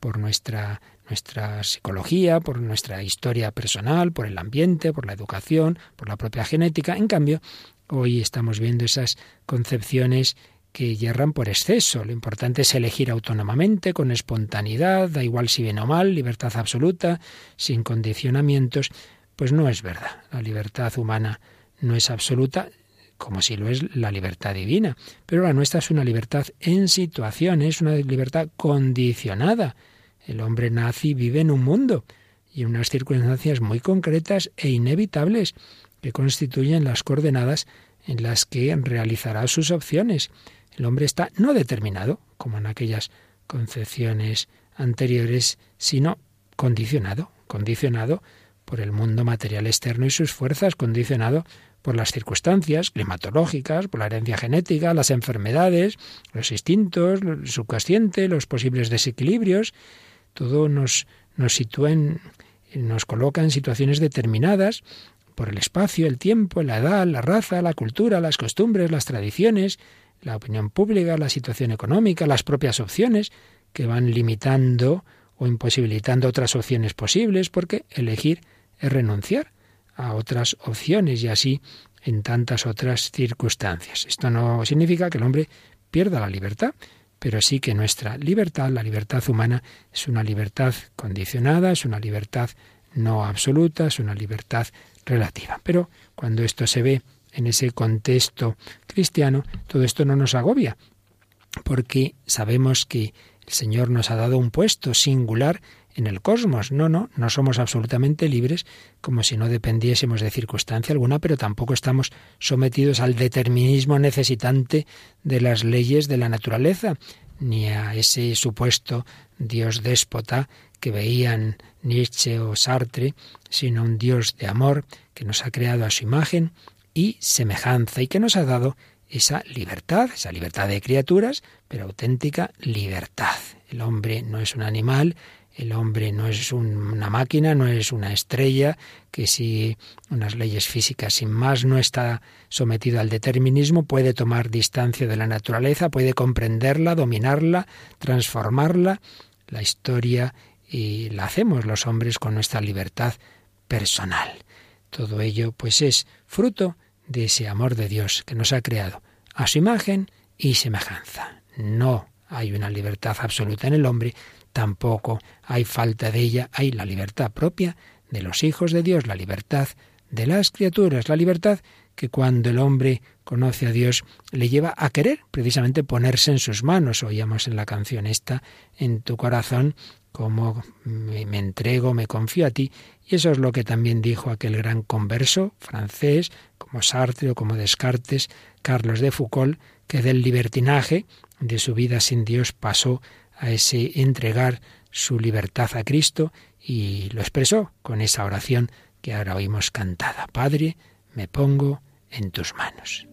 por nuestra, nuestra psicología, por nuestra historia personal, por el ambiente, por la educación, por la propia genética. En cambio, hoy estamos viendo esas concepciones que yerran por exceso. Lo importante es elegir autónomamente, con espontaneidad, da igual si bien o mal, libertad absoluta, sin condicionamientos pues no es verdad. La libertad humana no es absoluta, como si lo es la libertad divina. Pero la nuestra es una libertad en situaciones, una libertad condicionada. El hombre nace y vive en un mundo y en unas circunstancias muy concretas e inevitables que constituyen las coordenadas en las que realizará sus opciones. El hombre está no determinado, como en aquellas concepciones anteriores, sino condicionado, condicionado por el mundo material externo y sus fuerzas, condicionado por las circunstancias climatológicas, por la herencia genética, las enfermedades, los instintos, el subconsciente, los posibles desequilibrios. Todo nos, sitúa en, nos coloca en situaciones determinadas por el espacio, el tiempo, la edad, la raza, la cultura, las costumbres, las tradiciones, la opinión pública, la situación económica, las propias opciones que van limitando o imposibilitando otras opciones posibles, porque elegir es renunciar a otras opciones y así en tantas otras circunstancias. Esto no significa que el hombre pierda la libertad, pero sí que nuestra libertad, la libertad humana, es una libertad condicionada, es una libertad no absoluta, es una libertad relativa. Pero cuando esto se ve en ese contexto cristiano, todo esto no nos agobia, porque sabemos que el Señor nos ha dado un puesto singular en el cosmos. No, no, no somos absolutamente libres como si no dependiésemos de circunstancia alguna, pero tampoco estamos sometidos al determinismo necesitante de las leyes de la naturaleza, ni a ese supuesto Dios déspota que veían Nietzsche o Sartre, sino un Dios de amor que nos ha creado a su imagen y semejanza y que nos ha dado esa libertad, esa libertad de criaturas, pero auténtica libertad. El hombre no es un animal, el hombre no es una máquina, no es una estrella que si unas leyes físicas sin más no está sometido al determinismo, puede tomar distancia de la naturaleza, puede comprenderla, dominarla, transformarla. La historia y la hacemos los hombres con nuestra libertad personal. Todo ello pues es fruto de ese amor de Dios que nos ha creado a su imagen y semejanza. No hay una libertad absoluta en el hombre, tampoco hay falta de ella, hay la libertad propia de los hijos de Dios, la libertad de las criaturas, la libertad que cuando el hombre conoce a Dios le lleva a querer precisamente ponerse en sus manos. Oíamos en la canción esta, en tu corazón, como me, entrego, me confío a ti. Y eso es lo que también dijo aquel gran converso francés, como Sartre o como Descartes, Carlos de Foucault, que del libertinaje de su vida sin Dios pasó a ese entregar su libertad a Cristo y lo expresó con esa oración que ahora oímos cantada. Padre, me pongo en tus manos.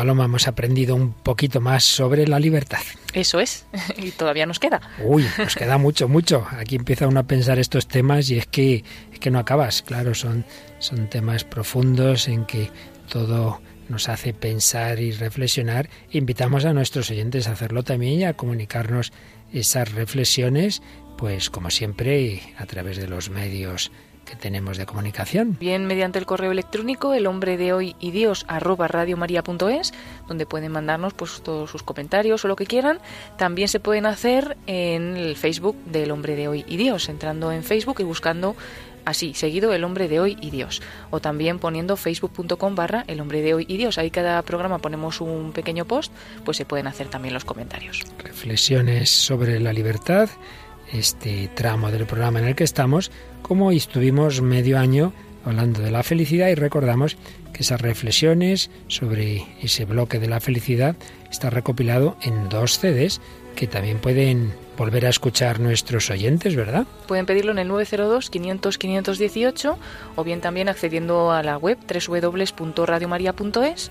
Paloma, hemos aprendido un poquito más sobre la libertad. Eso es, y todavía nos queda. Uy, nos queda mucho, mucho. Aquí empieza uno a pensar estos temas y es que, es que no acabas. Claro, son, son temas profundos en que todo nos hace pensar y reflexionar. Invitamos a nuestros oyentes a hacerlo también y a comunicarnos esas reflexiones, pues como siempre, a través de los medios que tenemos de comunicación. Bien, mediante el correo electrónico el hombre de hoy y Dios arroba radiomaria.es, donde pueden mandarnos pues todos sus comentarios o lo que quieran. También se pueden hacer en el Facebook del hombre de hoy y Dios, entrando en Facebook y buscando así, seguido el hombre de hoy y Dios. O también poniendo facebook.com barra el hombre de hoy y Dios. Ahí cada programa ponemos un pequeño post, pues se pueden hacer también los comentarios. Reflexiones sobre la libertad, este tramo del programa en el que estamos, como estuvimos medio año hablando de la felicidad y recordamos que esas reflexiones sobre ese bloque de la felicidad está recopilado en dos CDs que también pueden volver a escuchar nuestros oyentes, ¿verdad? Pueden pedirlo en el 902-500-518 o bien también accediendo a la web www.radiomaria.es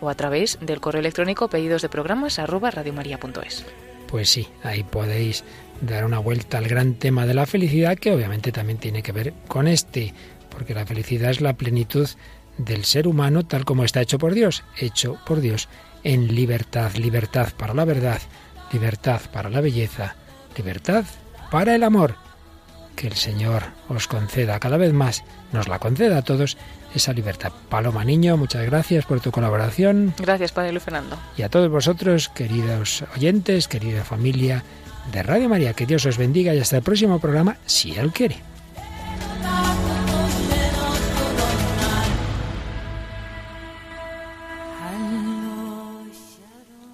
o a través del correo electrónico pedidos de programas arroba radiomaria.es. Pues sí, ahí podéis dar una vuelta al gran tema de la felicidad que obviamente también tiene que ver con este, porque la felicidad es la plenitud del ser humano tal como está hecho por Dios, hecho por Dios en libertad, libertad para la verdad, libertad para la belleza, libertad para el amor. Que el Señor os conceda cada vez más, nos la conceda a todos, esa libertad. Paloma Niño, muchas gracias por tu colaboración. Gracias, Padre Luis Fernando. Y a todos vosotros, queridos oyentes, querida familia de Radio María, que Dios os bendiga y hasta el próximo programa, si Él quiere.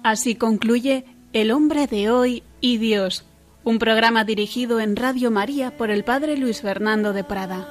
Así concluye El hombre de hoy y Dios un programa dirigido en Radio María por el Padre Luis Fernando de Prada.